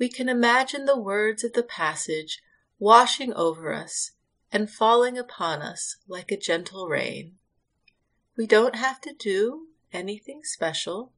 we can imagine the words of the passage washing over us and falling upon us like a gentle rain. We don't have to do anything special,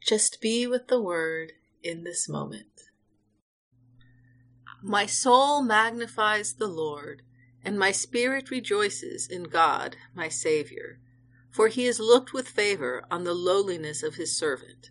just be with the word in this moment. My soul magnifies the Lord, and my spirit rejoices in God, my Saviour, for he has looked with favor on the lowliness of his servant.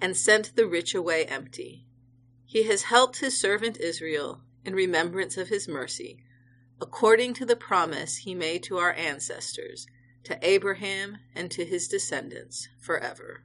and sent the rich away empty. He has helped his servant Israel in remembrance of his mercy, according to the promise he made to our ancestors, to Abraham and to his descendants forever.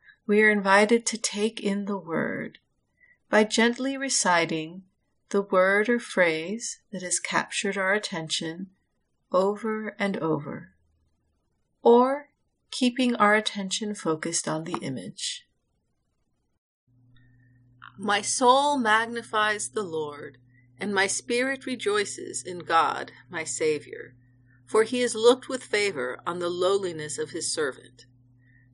we are invited to take in the word by gently reciting the word or phrase that has captured our attention over and over, or keeping our attention focused on the image. My soul magnifies the Lord, and my spirit rejoices in God, my Saviour, for he has looked with favor on the lowliness of his servant.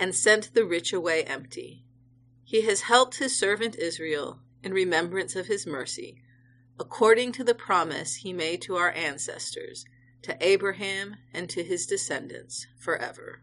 and sent the rich away empty. He has helped his servant Israel in remembrance of his mercy, according to the promise he made to our ancestors, to Abraham and to his descendants forever.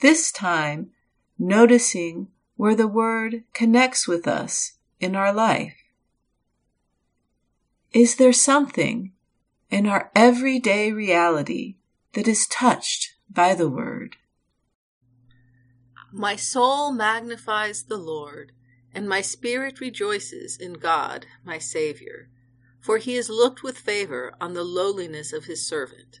this time, noticing where the word connects with us in our life. Is there something in our everyday reality that is touched by the word? My soul magnifies the Lord, and my spirit rejoices in God, my Saviour, for he has looked with favor on the lowliness of his servant.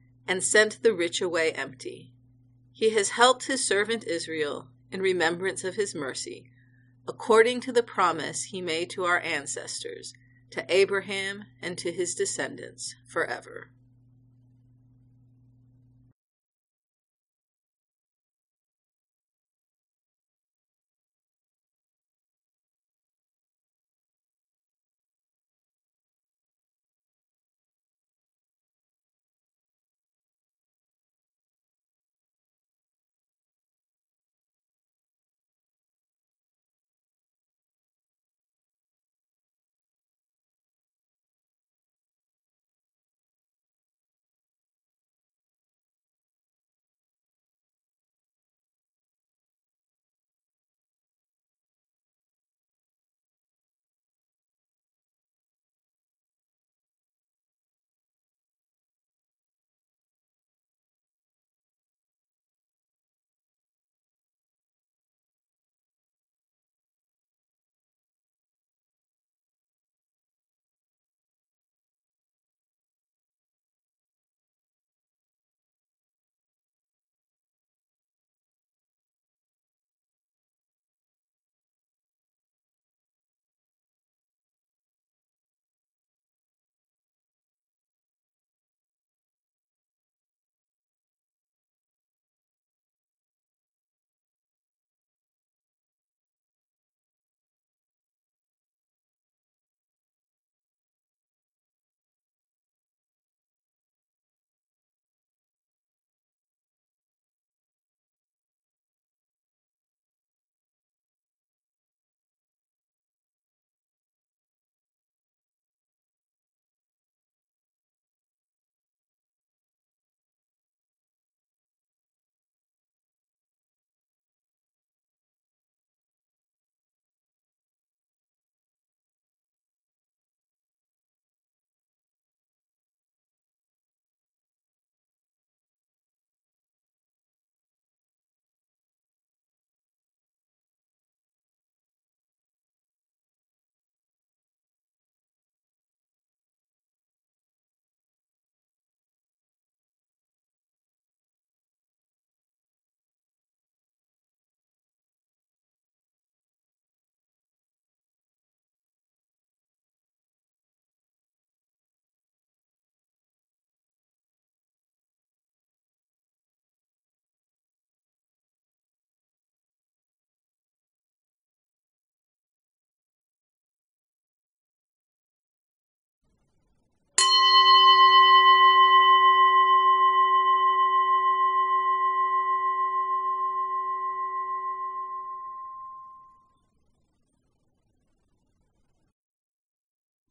and sent the rich away empty. He has helped his servant Israel in remembrance of his mercy, according to the promise he made to our ancestors, to Abraham and to his descendants forever.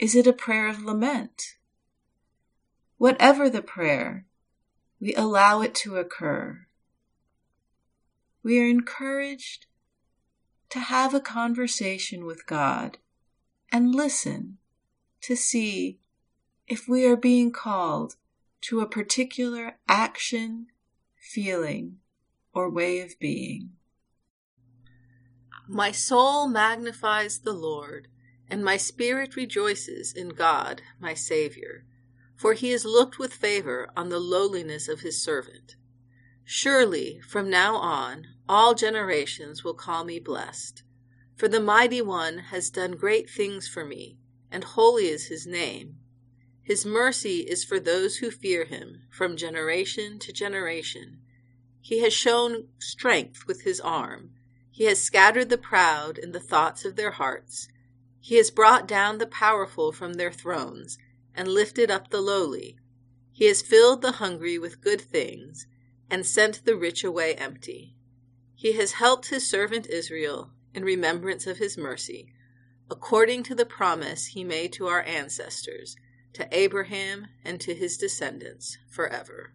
Is it a prayer of lament? Whatever the prayer, we allow it to occur. We are encouraged to have a conversation with God and listen to see if we are being called to a particular action, feeling, or way of being. My soul magnifies the Lord, and my spirit rejoices in God, my Saviour, for he has looked with favor on the lowliness of his servant. Surely, from now on, all generations will call me blessed. For the Mighty One has done great things for me, and holy is his name. His mercy is for those who fear him from generation to generation. He has shown strength with his arm. He has scattered the proud in the thoughts of their hearts. He has brought down the powerful from their thrones and lifted up the lowly. He has filled the hungry with good things and sent the rich away empty. He has helped his servant Israel in remembrance of his mercy, according to the promise he made to our ancestors, to Abraham and to his descendants forever.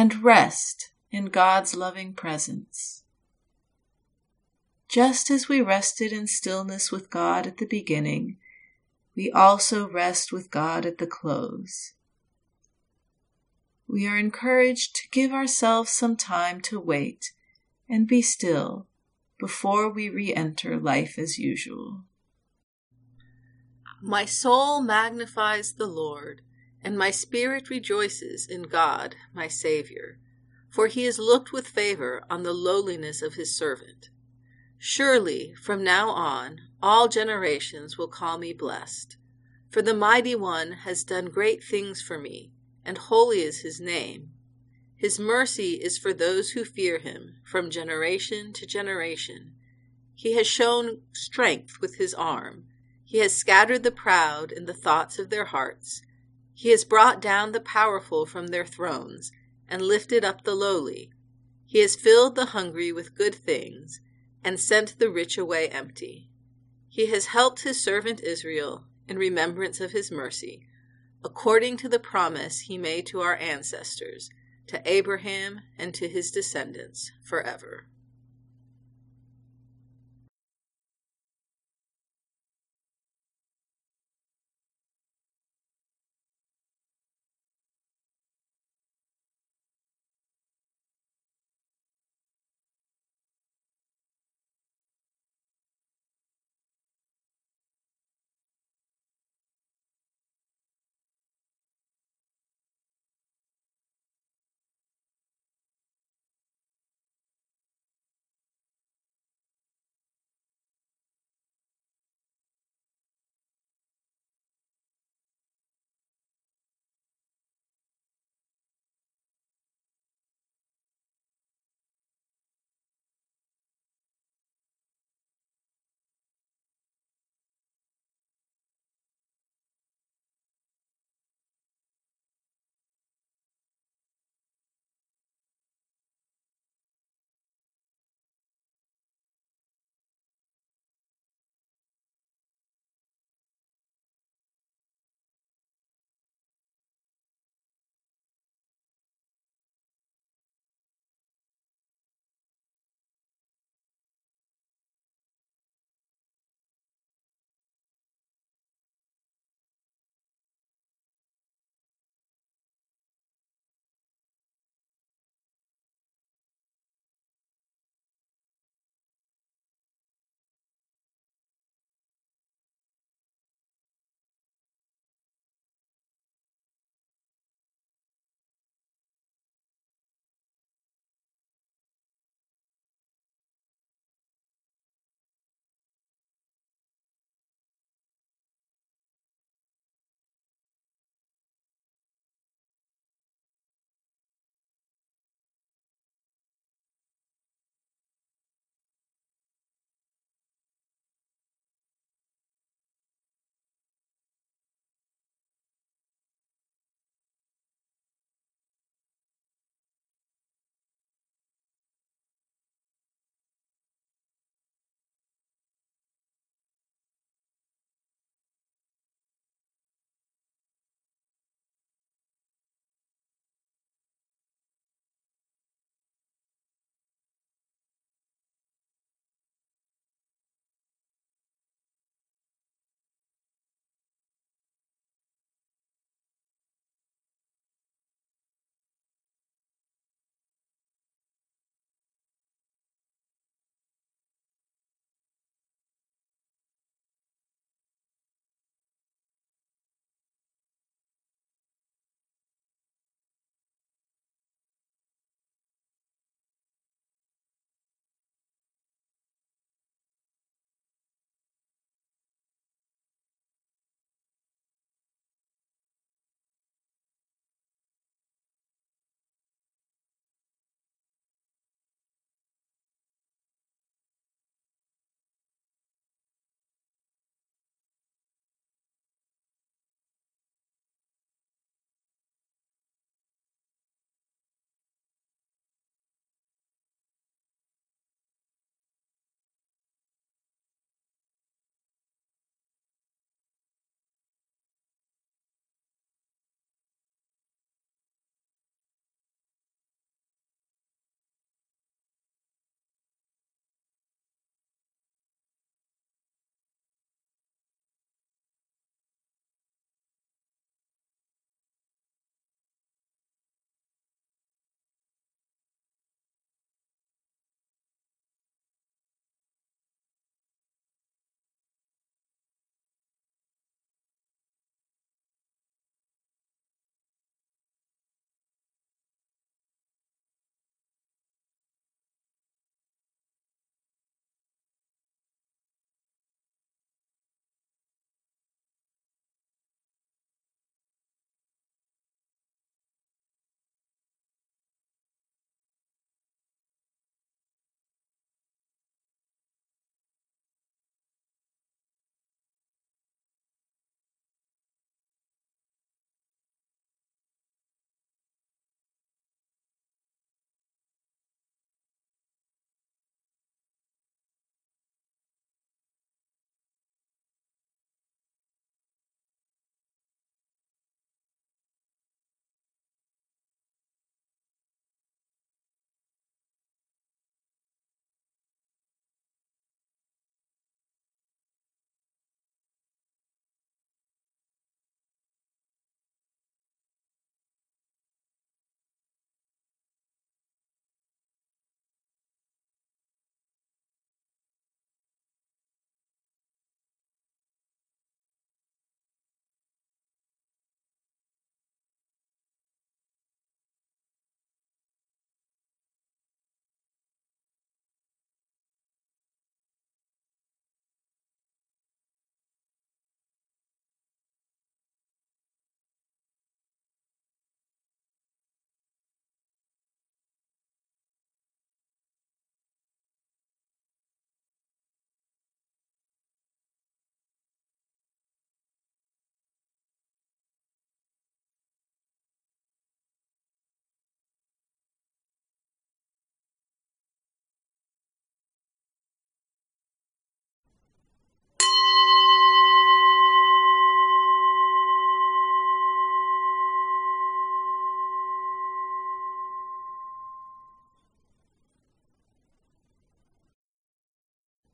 and rest in God's loving presence. Just as we rested in stillness with God at the beginning, we also rest with God at the close. We are encouraged to give ourselves some time to wait and be still before we re enter life as usual. My soul magnifies the Lord, and my spirit rejoices in God, my Saviour, for he has looked with favor on the lowliness of his servant. Surely, from now on, all generations will call me blessed. For the Mighty One has done great things for me, and holy is his name. His mercy is for those who fear him from generation to generation. He has shown strength with his arm. He has scattered the proud in the thoughts of their hearts. He has brought down the powerful from their thrones and lifted up the lowly. He has filled the hungry with good things and sent the rich away empty. He has helped his servant Israel in remembrance of his mercy, according to the promise he made to our ancestors, to Abraham and to his descendants forever.